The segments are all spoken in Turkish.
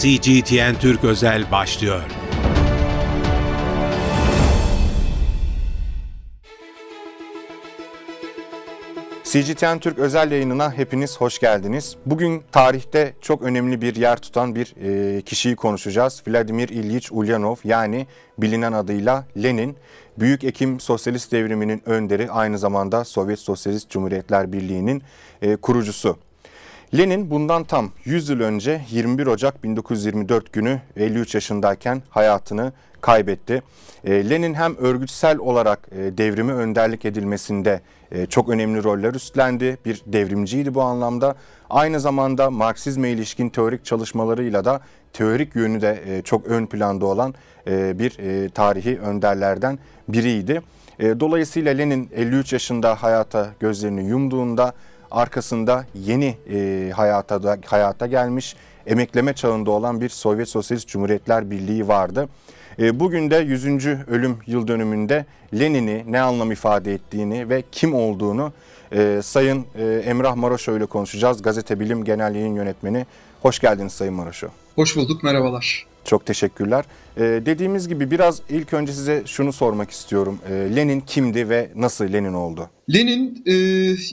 CGTN Türk Özel başlıyor. CGTN Türk özel yayınına hepiniz hoş geldiniz. Bugün tarihte çok önemli bir yer tutan bir e, kişiyi konuşacağız. Vladimir İlyich Ulyanov yani bilinen adıyla Lenin. Büyük Ekim Sosyalist Devriminin önderi aynı zamanda Sovyet Sosyalist Cumhuriyetler Birliği'nin e, kurucusu. Lenin bundan tam 100 yıl önce 21 Ocak 1924 günü 53 yaşındayken hayatını kaybetti. E, Lenin hem örgütsel olarak e, devrimi önderlik edilmesinde e, çok önemli roller üstlendi. Bir devrimciydi bu anlamda. Aynı zamanda Marksizme ilişkin teorik çalışmalarıyla da teorik yönü de çok ön planda olan bir tarihi önderlerden biriydi. Dolayısıyla Lenin 53 yaşında hayata gözlerini yumduğunda arkasında yeni hayata da hayata gelmiş emekleme çağında olan bir Sovyet Sosyalist Cumhuriyetler Birliği vardı. E, bugün de 100. ölüm yıl dönümünde Lenin'i ne anlam ifade ettiğini ve kim olduğunu e, Sayın e, Emrah Maraşo ile konuşacağız. Gazete Bilim Genel Yayın Yönetmeni. Hoş geldiniz Sayın Maraşo. Hoş bulduk, merhabalar. Çok teşekkürler. Ee, dediğimiz gibi biraz ilk önce size şunu sormak istiyorum. Ee, Lenin kimdi ve nasıl Lenin oldu? Lenin e,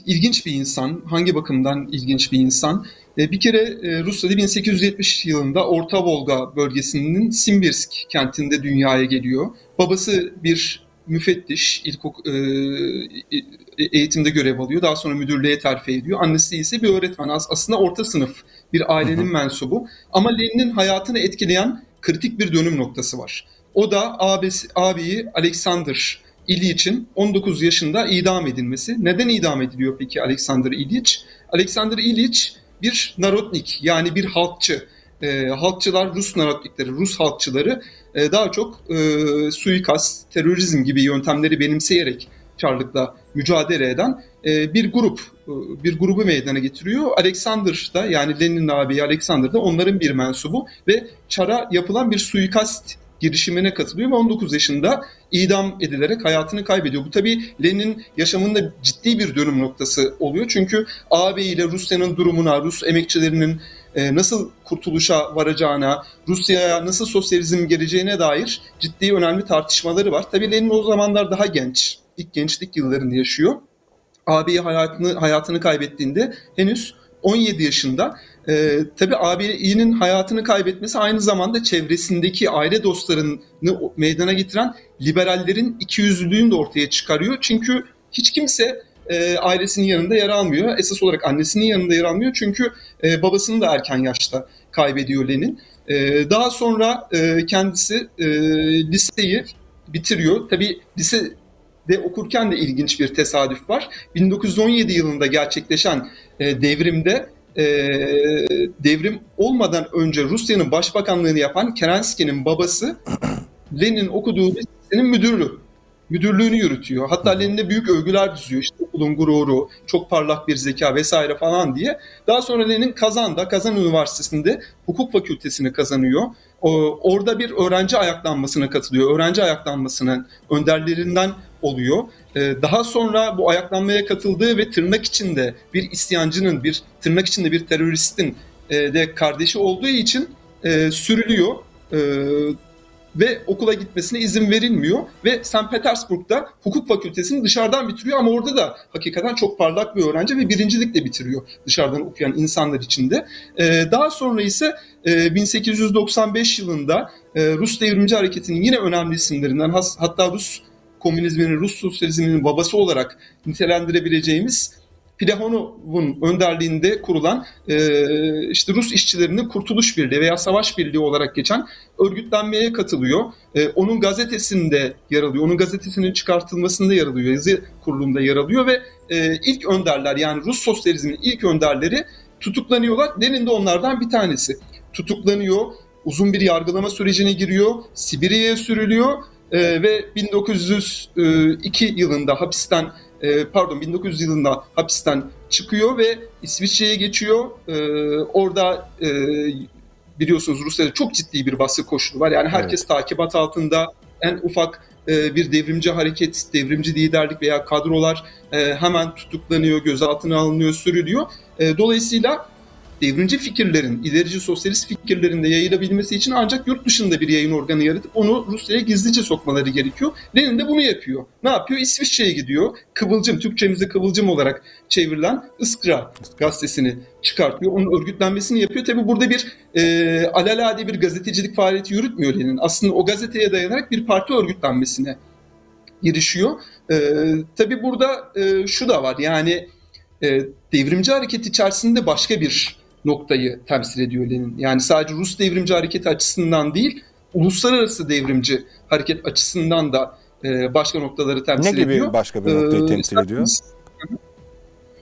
ilginç bir insan. Hangi bakımdan ilginç bir insan? E, bir kere e, Rusya'da 1870 yılında Orta Volga bölgesinin Simbirsk kentinde dünyaya geliyor. Babası bir müfettiş, ilkok e, eğitimde görev alıyor. Daha sonra müdürlüğe terfi ediyor. Annesi ise bir öğretmen. Aslında orta sınıf bir ailenin mensubu. Ama Lenin'in hayatını etkileyen kritik bir dönüm noktası var. O da abisi, abiyi Alexander İliç'in 19 yaşında idam edilmesi. Neden idam ediliyor peki Alexander İliç? Alexander İliç bir narodnik yani bir halkçı. E, halkçılar Rus narodnikleri, Rus halkçıları e, daha çok e, suikast, terörizm gibi yöntemleri benimseyerek Çarlık'la mücadele eden e, bir grup, e, bir grubu meydana getiriyor. Alexander da yani Lenin abi Alexander da onların bir mensubu ve Çar'a yapılan bir suikast girişimine katılıyor ve 19 yaşında idam edilerek hayatını kaybediyor. Bu tabii Lenin'in yaşamında ciddi bir dönüm noktası oluyor. Çünkü ağabeyiyle Rusya'nın durumuna, Rus emekçilerinin e, nasıl kurtuluşa varacağına, Rusya'ya nasıl sosyalizm geleceğine dair ciddi önemli tartışmaları var. Tabii Lenin o zamanlar daha genç, ilk gençlik yıllarını yaşıyor. Ağabeyi hayatını, hayatını kaybettiğinde henüz 17 yaşında. E, tabii abinin hayatını kaybetmesi aynı zamanda çevresindeki aile dostlarını meydana getiren liberallerin ikiyüzlülüğünü de ortaya çıkarıyor. Çünkü hiç kimse e, ailesinin yanında yer almıyor. Esas olarak annesinin yanında yer almıyor. Çünkü e, babasını da erken yaşta kaybediyor Lenin. E, daha sonra e, kendisi e, liseyi bitiriyor. Tabii lise de okurken de ilginç bir tesadüf var. 1917 yılında gerçekleşen e, devrimde e, devrim olmadan önce Rusya'nın başbakanlığını yapan Kerensky'nin babası Lenin okuduğu lisenin müdürlüğü. Müdürlüğünü yürütüyor. Hatta Lenin'e büyük övgüler düzüyor. İşte okulun gururu, çok parlak bir zeka vesaire falan diye. Daha sonra Lenin Kazan'da, Kazan Üniversitesi'nde hukuk fakültesini kazanıyor. Orada bir öğrenci ayaklanmasına katılıyor. Öğrenci ayaklanmasının önderlerinden oluyor. Ee, daha sonra bu ayaklanmaya katıldığı ve tırnak içinde bir isyancının, bir tırnak içinde bir teröristin e, de kardeşi olduğu için e, sürülüyor e, ve okula gitmesine izin verilmiyor ve St. Petersburg'da hukuk fakültesini dışarıdan bitiriyor ama orada da hakikaten çok parlak bir öğrenci ve birincilikle bitiriyor dışarıdan okuyan insanlar içinde. Daha sonra ise 1895 yılında Rus Devrimci Hareketi'nin yine önemli isimlerinden hatta Rus komünizminin, Rus sosyalizminin babası olarak nitelendirebileceğimiz Plehonov'un önderliğinde kurulan e, işte Rus işçilerinin Kurtuluş Birliği veya Savaş Birliği olarak geçen örgütlenmeye katılıyor. E, onun gazetesinde yer alıyor, onun gazetesinin çıkartılmasında yer alıyor, yazı kurulunda yer alıyor ve e, ilk önderler yani Rus sosyalizmin ilk önderleri tutuklanıyorlar. Lenin de onlardan bir tanesi. Tutuklanıyor, uzun bir yargılama sürecine giriyor, Sibirya'ya sürülüyor e, ve 1902 yılında hapisten e, pardon 1900 yılında hapisten çıkıyor ve İsviçre'ye geçiyor. E, orada e, biliyorsunuz Rusya'da çok ciddi bir baskı koşulu var. Yani herkes evet. takibat altında en ufak e, bir devrimci hareket, devrimci liderlik veya kadrolar e, hemen tutuklanıyor, gözaltına alınıyor, sürülüyor. E, dolayısıyla devrimci fikirlerin, ilerici sosyalist fikirlerin de yayılabilmesi için ancak yurt dışında bir yayın organı yaratıp onu Rusya'ya gizlice sokmaları gerekiyor. Lenin de bunu yapıyor. Ne yapıyor? İsviçre'ye gidiyor. Kıvılcım, Türkçemizde kıvılcım olarak çevrilen Iskra gazetesini çıkartıyor. Onun örgütlenmesini yapıyor. Tabi burada bir e, alelade bir gazetecilik faaliyeti yürütmüyor Lenin. Aslında o gazeteye dayanarak bir parti örgütlenmesine girişiyor. E, tabii burada e, şu da var yani e, devrimci hareket içerisinde başka bir noktayı temsil ediyor Lenin. Yani sadece Rus devrimci hareket açısından değil, uluslararası devrimci hareket açısından da e, başka noktaları temsil ediyor. Ne gibi başka bir noktayı e, temsil ediyor?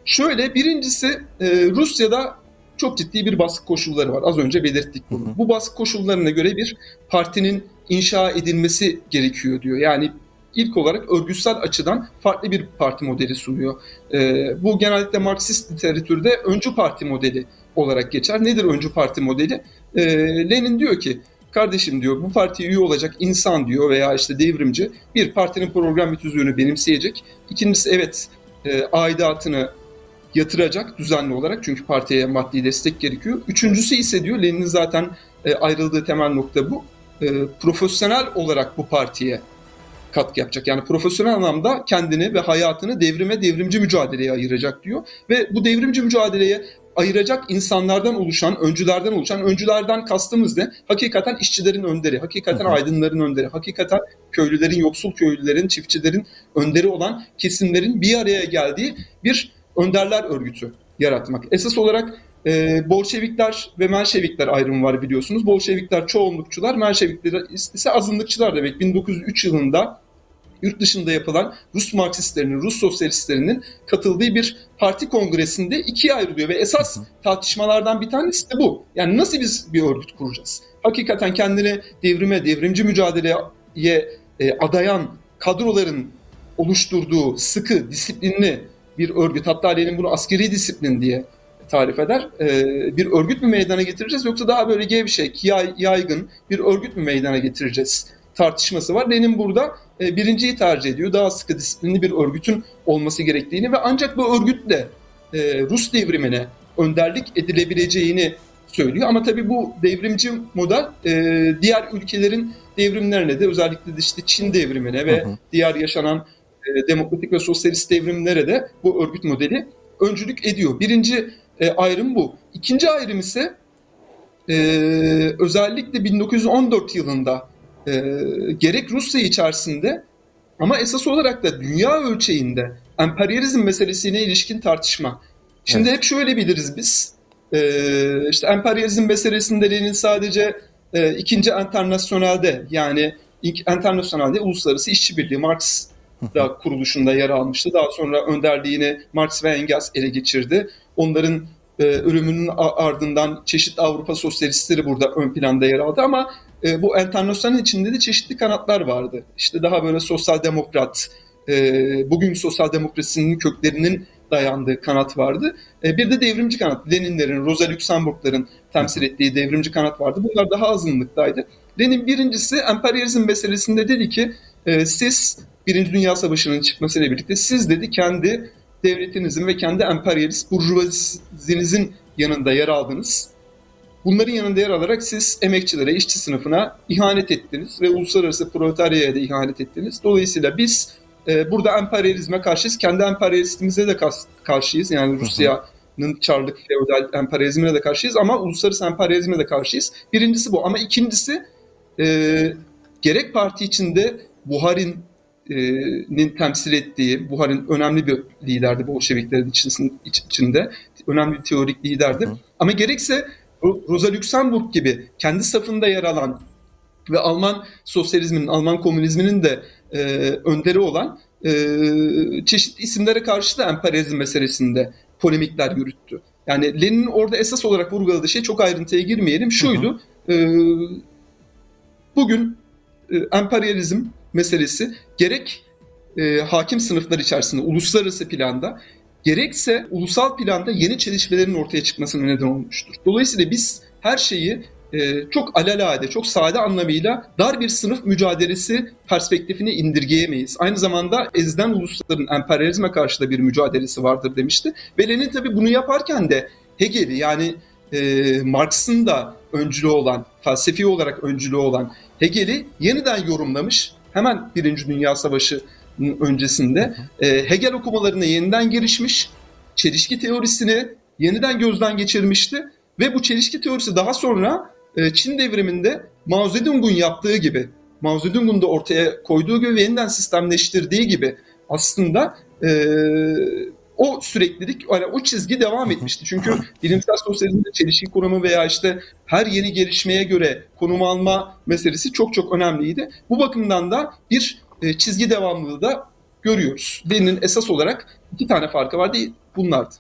Şöyle birincisi e, Rusya'da çok ciddi bir baskı koşulları var. Az önce belirttik bunu. Hı hı. Bu baskı koşullarına göre bir partinin inşa edilmesi gerekiyor diyor. Yani ilk olarak örgütsel açıdan farklı bir parti modeli sunuyor. E, bu genellikle Marksist literatürde öncü parti modeli olarak geçer. Nedir öncü parti modeli? E, Lenin diyor ki kardeşim diyor bu partiye üye olacak insan diyor veya işte devrimci bir partinin program bütünlüğünü benimseyecek. İkincisi evet e, aidatını yatıracak düzenli olarak çünkü partiye maddi destek gerekiyor. Üçüncüsü ise diyor Lenin'in zaten e, ayrıldığı temel nokta bu. E, profesyonel olarak bu partiye katkı yapacak. Yani profesyonel anlamda kendini ve hayatını devrime, devrimci mücadeleye ayıracak diyor. Ve bu devrimci mücadeleye ayıracak insanlardan oluşan, öncülerden oluşan, öncülerden kastımız ne? Hakikaten işçilerin önderi, hakikaten aydınların önderi, hakikaten köylülerin, yoksul köylülerin, çiftçilerin önderi olan kesimlerin bir araya geldiği bir önderler örgütü yaratmak. Esas olarak e, Bolşevikler ve Menşevikler ayrımı var biliyorsunuz. Bolşevikler çoğunlukçular, Menşevikler ise azınlıkçılar demek. 1903 yılında yurt dışında yapılan Rus Marksistlerinin, Rus sosyalistlerinin katıldığı bir parti kongresinde ikiye ayrılıyor ve esas tartışmalardan bir tanesi de bu. Yani nasıl biz bir örgüt kuracağız? Hakikaten kendini devrime, devrimci mücadeleye e, adayan kadroların oluşturduğu sıkı, disiplinli bir örgüt, hatta Lenin bunu askeri disiplin diye tarif eder. E, bir örgüt mü meydana getireceğiz yoksa daha böyle gevşek, yay, yaygın bir örgüt mü meydana getireceğiz tartışması var. Lenin burada e, birinciyi tercih ediyor. Daha sıkı disiplinli bir örgütün olması gerektiğini ve ancak bu örgütle e, Rus devrimine önderlik edilebileceğini söylüyor. Ama tabii bu devrimci model e, diğer ülkelerin devrimlerine de özellikle de işte Çin devrimine ve hı hı. diğer yaşanan e, demokratik ve sosyalist devrimlere de bu örgüt modeli öncülük ediyor. Birinci e, ayrım bu. İkinci ayrım ise e, özellikle 1914 yılında e, gerek Rusya içerisinde ama esas olarak da dünya ölçeğinde emperyalizm meselesine ilişkin tartışma. Şimdi evet. hep şöyle biliriz biz. E, işte emperyalizm meselesinde Lenin sadece e, ikinci internasyonelde yani ilk internasyonelde uluslararası işçi Marx da kuruluşunda yer almıştı. Daha sonra önderliğini Marx ve Engels ele geçirdi. Onların e, ölümünün ardından çeşitli Avrupa sosyalistleri burada ön planda yer aldı ama e, bu enternasyonel içinde de çeşitli kanatlar vardı. İşte daha böyle sosyal demokrat, e, bugün sosyal demokrasinin köklerinin dayandığı kanat vardı. E, bir de devrimci kanat, Leninlerin, Rosa Luxemburg'ların temsil ettiği devrimci kanat vardı. Bunlar daha azınlıktaydı. Lenin birincisi emperyalizm meselesinde dedi ki e, siz Birinci Dünya Savaşı'nın çıkmasıyla birlikte siz dedi kendi devletinizin ve kendi emperyalist burjuvazinizin yanında yer aldınız. Bunların yanında yer alarak siz emekçilere, işçi sınıfına ihanet ettiniz ve uluslararası proletaryaya da ihanet ettiniz. Dolayısıyla biz e, burada emperyalizme karşıyız. Kendi emperyalistimize de karşıyız. Yani Rusya'nın çarlık feodal emperyalizmine de karşıyız ama uluslararası emperyalizme de karşıyız. Birincisi bu. Ama ikincisi e, gerek parti içinde Buhar'in nin temsil ettiği, Buhar'ın önemli bir liderdi Bolşeviklerin içinde. Önemli bir teorik liderdi. Ama gerekse Rosa Luxemburg gibi kendi safında yer alan ve Alman sosyalizminin, Alman komünizminin de e, önderi olan e, çeşitli isimlere karşı da emperyalizm meselesinde polemikler yürüttü. Yani Lenin'in orada esas olarak vurguladığı şey çok ayrıntıya girmeyelim şuydu. Hı hı. E, bugün e, emperyalizm meselesi gerek e, hakim sınıflar içerisinde uluslararası planda gerekse ulusal planda yeni çelişmelerin ortaya çıkmasına neden olmuştur. Dolayısıyla biz her şeyi e, çok alelade, çok sade anlamıyla dar bir sınıf mücadelesi perspektifini indirgeyemeyiz. Aynı zamanda ezilen ulusların emperyalizme karşı da bir mücadelesi vardır demişti. Ve Lenin tabii bunu yaparken de Hegel'i yani e, Marx'ın da öncülü olan, felsefi olarak öncülü olan Hegel'i yeniden yorumlamış. Hemen Birinci Dünya Savaşı öncesinde e, Hegel okumalarına yeniden girişmiş, çelişki teorisini yeniden gözden geçirmişti ve bu çelişki teorisi daha sonra e, Çin devriminde Mao Zedong'un yaptığı gibi, Mao Zedong'un da ortaya koyduğu gibi yeniden sistemleştirdiği gibi aslında e, o süreklilik, yani o çizgi devam etmişti. Çünkü bilimsel sosyalizmde çelişki kuramı veya işte her yeni gelişmeye göre konum alma meselesi çok çok önemliydi. Bu bakımdan da bir e, çizgi devamlılığı da görüyoruz. Lenin'in esas olarak iki tane farkı vardı. Bunlardı.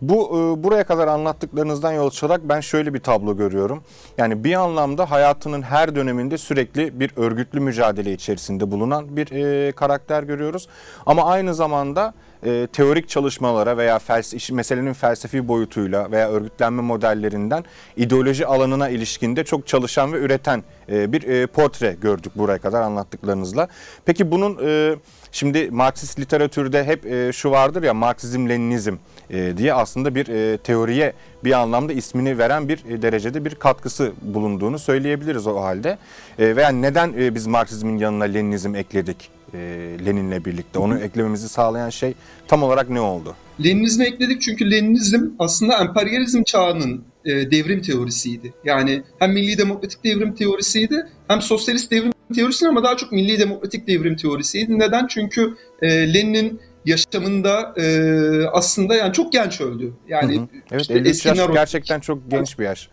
Bu e, buraya kadar anlattıklarınızdan yol çıkarak ben şöyle bir tablo görüyorum. Yani bir anlamda hayatının her döneminde sürekli bir örgütlü mücadele içerisinde bulunan bir e, karakter görüyoruz. Ama aynı zamanda e, teorik çalışmalara veya felsefe, meselenin felsefi boyutuyla veya örgütlenme modellerinden ideoloji alanına ilişkinde çok çalışan ve üreten e, bir e, portre gördük buraya kadar anlattıklarınızla. Peki bunun e, şimdi Marksist literatürde hep e, şu vardır ya Marksizm Leninizm e, diye aslında bir e, teoriye bir anlamda ismini veren bir e, derecede bir katkısı bulunduğunu söyleyebiliriz o halde. E, veya neden e, biz Marksizmin yanına Leninizm ekledik? E, Lenin'le birlikte. Onu eklememizi sağlayan şey tam olarak ne oldu? Leninizmi ekledik çünkü Leninizm aslında emperyalizm çağının e, devrim teorisiydi. Yani hem milli demokratik devrim teorisiydi hem sosyalist devrim teorisiydi ama daha çok milli demokratik devrim teorisiydi. Neden? Çünkü e, Lenin'in yaşamında e, aslında yani çok genç öldü. Yani hı hı. Evet işte 53 yaş gerçekten çok genç bir yaş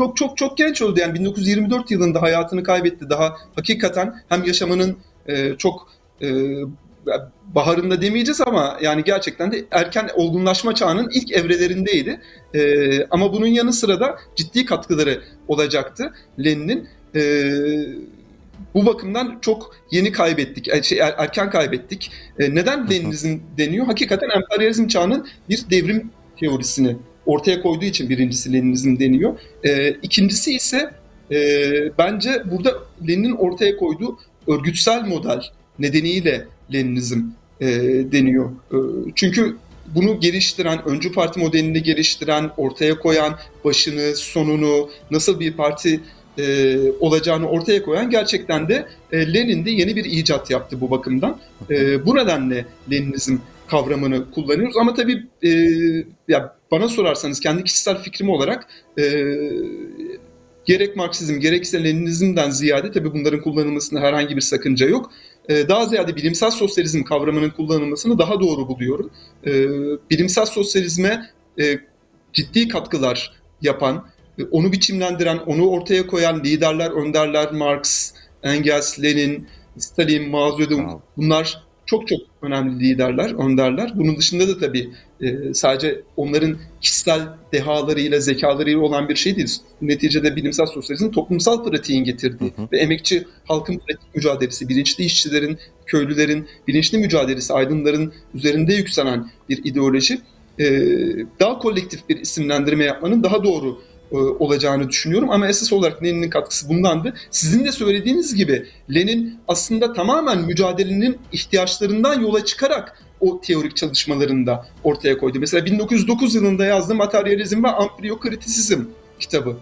çok çok çok genç öldü. Yani 1924 yılında hayatını kaybetti. Daha hakikaten hem yaşamının e, çok e, baharında demeyeceğiz ama yani gerçekten de erken olgunlaşma çağının ilk evrelerindeydi. E, ama bunun yanı sıra da ciddi katkıları olacaktı Lenin'in. E, bu bakımdan çok yeni kaybettik, e, şey, er, erken kaybettik. E, neden Leninizm deniyor? Hakikaten emperyalizm çağının bir devrim teorisini ortaya koyduğu için birincisi Leninizm deniyor. E, ikincisi ise e, bence burada Lenin'in ortaya koyduğu örgütsel model nedeniyle Leninizm e, deniyor. E, çünkü bunu geliştiren, öncü parti modelini geliştiren, ortaya koyan, başını, sonunu, nasıl bir parti e, olacağını ortaya koyan gerçekten de e, Lenin de yeni bir icat yaptı bu bakımdan. E, bu nedenle Leninizm kavramını kullanıyoruz. Ama tabii e, ya bana sorarsanız kendi kişisel fikrim olarak e, gerek Marksizm gerekse Leninizmden ziyade tabii bunların kullanılmasında herhangi bir sakınca yok. E, daha ziyade bilimsel sosyalizm kavramının kullanılmasını daha doğru buluyorum. E, bilimsel sosyalizme e, ciddi katkılar yapan, e, onu biçimlendiren, onu ortaya koyan liderler, önderler Marx, Engels, Lenin, Stalin, Mao Zedong bunlar çok çok önemli liderler, önderler. Bunun dışında da tabii e, sadece onların kişisel dehalarıyla, zekalarıyla olan bir şey değil. Neticede bilimsel sosyalizm toplumsal pratiğin getirdiği hı hı. ve emekçi halkın pratik mücadelesi, bilinçli işçilerin, köylülerin, bilinçli mücadelesi, aydınların üzerinde yükselen bir ideoloji. E, daha kolektif bir isimlendirme yapmanın daha doğru e, olacağını düşünüyorum. Ama esas olarak Lenin'in katkısı bundandı. Sizin de söylediğiniz gibi Lenin aslında tamamen mücadelenin ihtiyaçlarından yola çıkarak o teorik çalışmalarında ortaya koydu. Mesela 1909 yılında yazdığı Materyalizm ve Ampriokritisizm kitabı.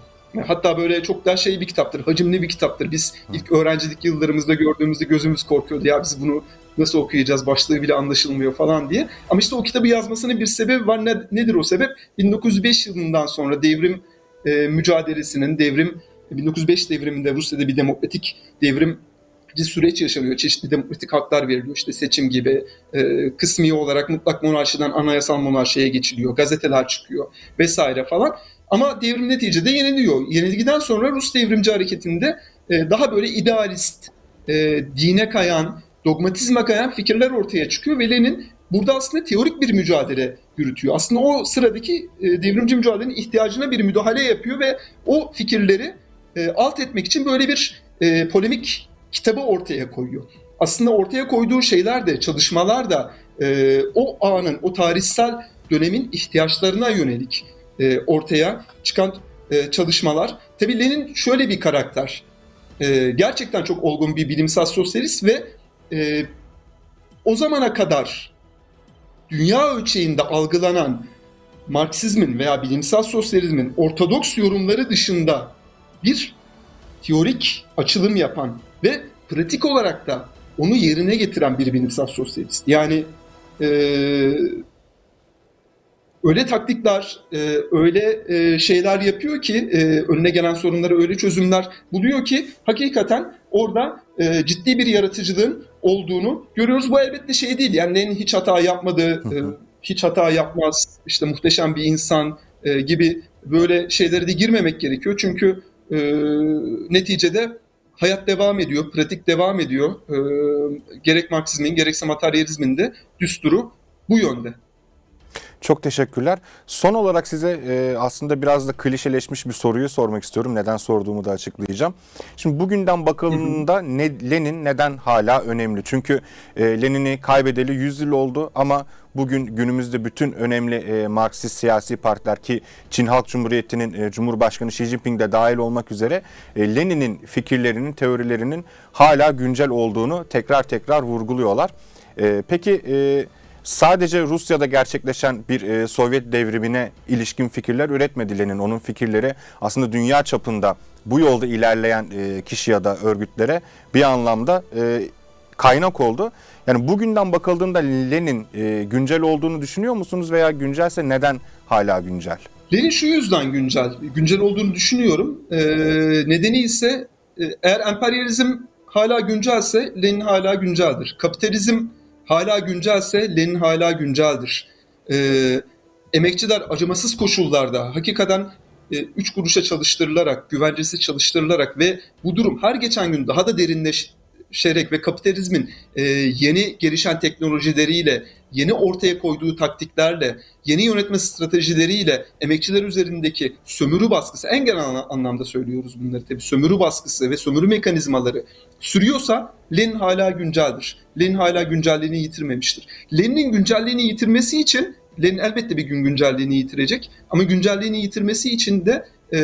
Hatta böyle çok daha şey bir kitaptır, hacimli bir kitaptır. Biz ilk öğrencilik yıllarımızda gördüğümüzde gözümüz korkuyordu. Ya biz bunu nasıl okuyacağız, başlığı bile anlaşılmıyor falan diye. Ama işte o kitabı yazmasının bir sebebi var. Ne, nedir o sebep? 1905 yılından sonra devrim e, mücadelesinin devrim 1905 devriminde Rusya'da bir demokratik devrim bir süreç yaşanıyor. Çeşitli demokratik haklar veriliyor. İşte seçim gibi e, kısmi olarak mutlak monarşiden anayasal monarşiye geçiliyor. Gazeteler çıkıyor vesaire falan. Ama devrim neticede yeniliyor. Yenilgiden sonra Rus devrimci hareketinde e, daha böyle idealist, e, dine kayan, dogmatizme kayan fikirler ortaya çıkıyor ve Lenin burada aslında teorik bir mücadele yürütüyor. Aslında o sıradaki e, devrimci mücadelenin ihtiyacına bir müdahale yapıyor ve o fikirleri e, alt etmek için böyle bir e, polemik kitabı ortaya koyuyor. Aslında ortaya koyduğu şeyler de, çalışmalar da e, o anın, o tarihsel dönemin ihtiyaçlarına yönelik e, ortaya çıkan e, çalışmalar. Tabii Lenin şöyle bir karakter. E, gerçekten çok olgun bir bilimsel sosyalist ve e, o zamana kadar dünya ölçeğinde algılanan Marksizmin veya bilimsel sosyalizmin ortodoks yorumları dışında bir teorik açılım yapan ve pratik olarak da onu yerine getiren bir bilimsel sosyalist. Yani e, öyle taktikler, e, öyle e, şeyler yapıyor ki, e, önüne gelen sorunlara öyle çözümler buluyor ki hakikaten orada e, ciddi bir yaratıcılığın olduğunu görüyoruz. Bu elbette şey değil. Yani Lenin hiç hata yapmadı, e, hiç hata yapmaz, işte muhteşem bir insan e, gibi böyle şeylere de girmemek gerekiyor. Çünkü e, neticede hayat devam ediyor, pratik devam ediyor. E, gerek Marksizmin gerekse materyalizmin de düsturu bu yönde. Çok teşekkürler. Son olarak size e, aslında biraz da klişeleşmiş bir soruyu sormak istiyorum. Neden sorduğumu da açıklayacağım. Şimdi bugünden bakıldığında ne, Lenin neden hala önemli? Çünkü e, Lenin'i kaybedeli 100 yıl oldu ama bugün günümüzde bütün önemli e, Marksist siyasi partiler ki Çin Halk Cumhuriyeti'nin e, Cumhurbaşkanı Xi Jinping de dahil olmak üzere e, Lenin'in fikirlerinin, teorilerinin hala güncel olduğunu tekrar tekrar vurguluyorlar. E, peki... E, sadece Rusya'da gerçekleşen bir e, Sovyet devrimine ilişkin fikirler üretmedi Lenin. Onun fikirleri aslında dünya çapında bu yolda ilerleyen e, kişi ya da örgütlere bir anlamda e, kaynak oldu. Yani bugünden bakıldığında Lenin e, güncel olduğunu düşünüyor musunuz veya güncelse neden hala güncel? Lenin şu yüzden güncel, güncel olduğunu düşünüyorum. E, nedeni ise e, eğer emperyalizm hala güncelse Lenin hala günceldir. Kapitalizm hala güncelse Lenin hala günceldir. Ee, emekçiler acımasız koşullarda hakikaten e, üç kuruşa çalıştırılarak, güvencesi çalıştırılarak ve bu durum her geçen gün daha da derinleşerek ve kapitalizmin e, yeni gelişen teknolojileriyle, yeni ortaya koyduğu taktiklerle, yeni yönetme stratejileriyle emekçiler üzerindeki sömürü baskısı, en genel anlamda söylüyoruz bunları tabii, sömürü baskısı ve sömürü mekanizmaları sürüyorsa Lenin hala günceldir. Lenin hala güncelliğini yitirmemiştir. Lenin'in güncelliğini yitirmesi için Lenin elbette bir gün güncelliğini yitirecek ama güncelliğini yitirmesi için de e,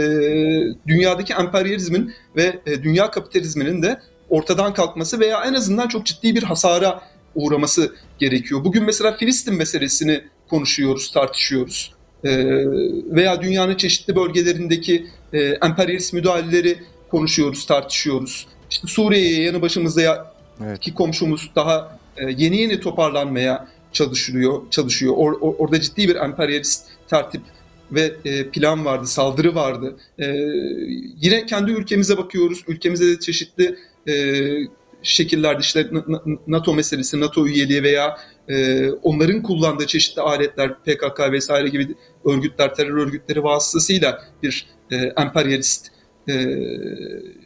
dünyadaki emperyalizmin ve e, dünya kapitalizminin de ortadan kalkması veya en azından çok ciddi bir hasara uğraması gerekiyor. Bugün mesela Filistin meselesini konuşuyoruz, tartışıyoruz. E, veya dünyanın çeşitli bölgelerindeki e, emperyalist müdahaleleri konuşuyoruz, tartışıyoruz. İşte Suriye'ye yanı başımızda ya evet. ki komşumuz daha e, yeni yeni toparlanmaya çalışılıyor, çalışıyor. Or, or, orada ciddi bir emperyalist tertip ve e, plan vardı, saldırı vardı. E, yine kendi ülkemize bakıyoruz. Ülkemizde de çeşitli e, şekillerde işte NATO meselesi, NATO üyeliği veya e, onların kullandığı çeşitli aletler, PKK vesaire gibi örgütler, terör örgütleri vasıtasıyla bir e, emperyalist e,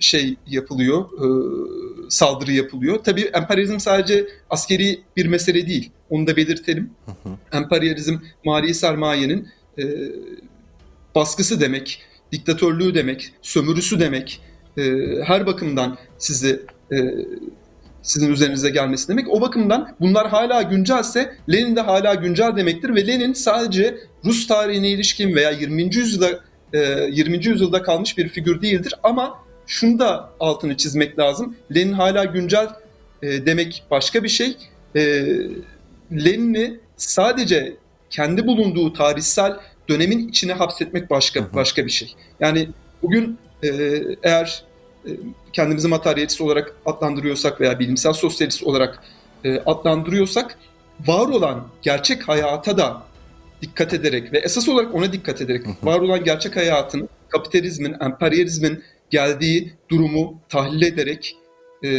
şey yapılıyor, e, saldırı yapılıyor. Tabii emperyalizm sadece askeri bir mesele değil. Onu da belirtelim. Hı hı. Emperyalizm mali sermayenin e, baskısı demek, diktatörlüğü demek, sömürüsü demek. E, her bakımdan sizi sizin üzerinize gelmesi demek. O bakımdan bunlar hala güncelse Lenin de hala güncel demektir ve Lenin sadece Rus tarihine ilişkin veya 20. yüzyılda 20. E, yüzyılda kalmış bir figür değildir ama şunu da altını çizmek lazım. Lenin hala güncel e, demek başka bir şey. E, Lenin'i sadece kendi bulunduğu tarihsel dönemin içine hapsetmek başka başka bir şey. Yani bugün e, eğer e, kendimizi materyalist olarak adlandırıyorsak veya bilimsel sosyalist olarak e, adlandırıyorsak var olan gerçek hayata da dikkat ederek ve esas olarak ona dikkat ederek var olan gerçek hayatın kapitalizmin, emperyalizmin geldiği durumu tahlil ederek e,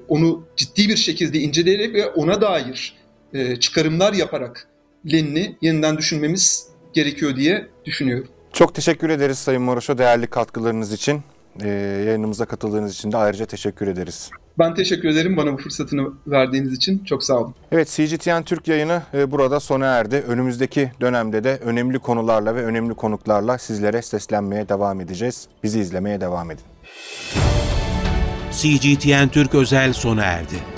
onu ciddi bir şekilde inceleyerek ve ona dair e, çıkarımlar yaparak Lenin'i yeniden düşünmemiz gerekiyor diye düşünüyorum. Çok teşekkür ederiz Sayın Moroşo değerli katkılarınız için. E, yayınımıza katıldığınız için de ayrıca teşekkür ederiz. Ben teşekkür ederim bana bu fırsatını verdiğiniz için. Çok sağ olun. Evet CGTN Türk yayını e, burada sona erdi. Önümüzdeki dönemde de önemli konularla ve önemli konuklarla sizlere seslenmeye devam edeceğiz. Bizi izlemeye devam edin. CGTN Türk özel sona erdi.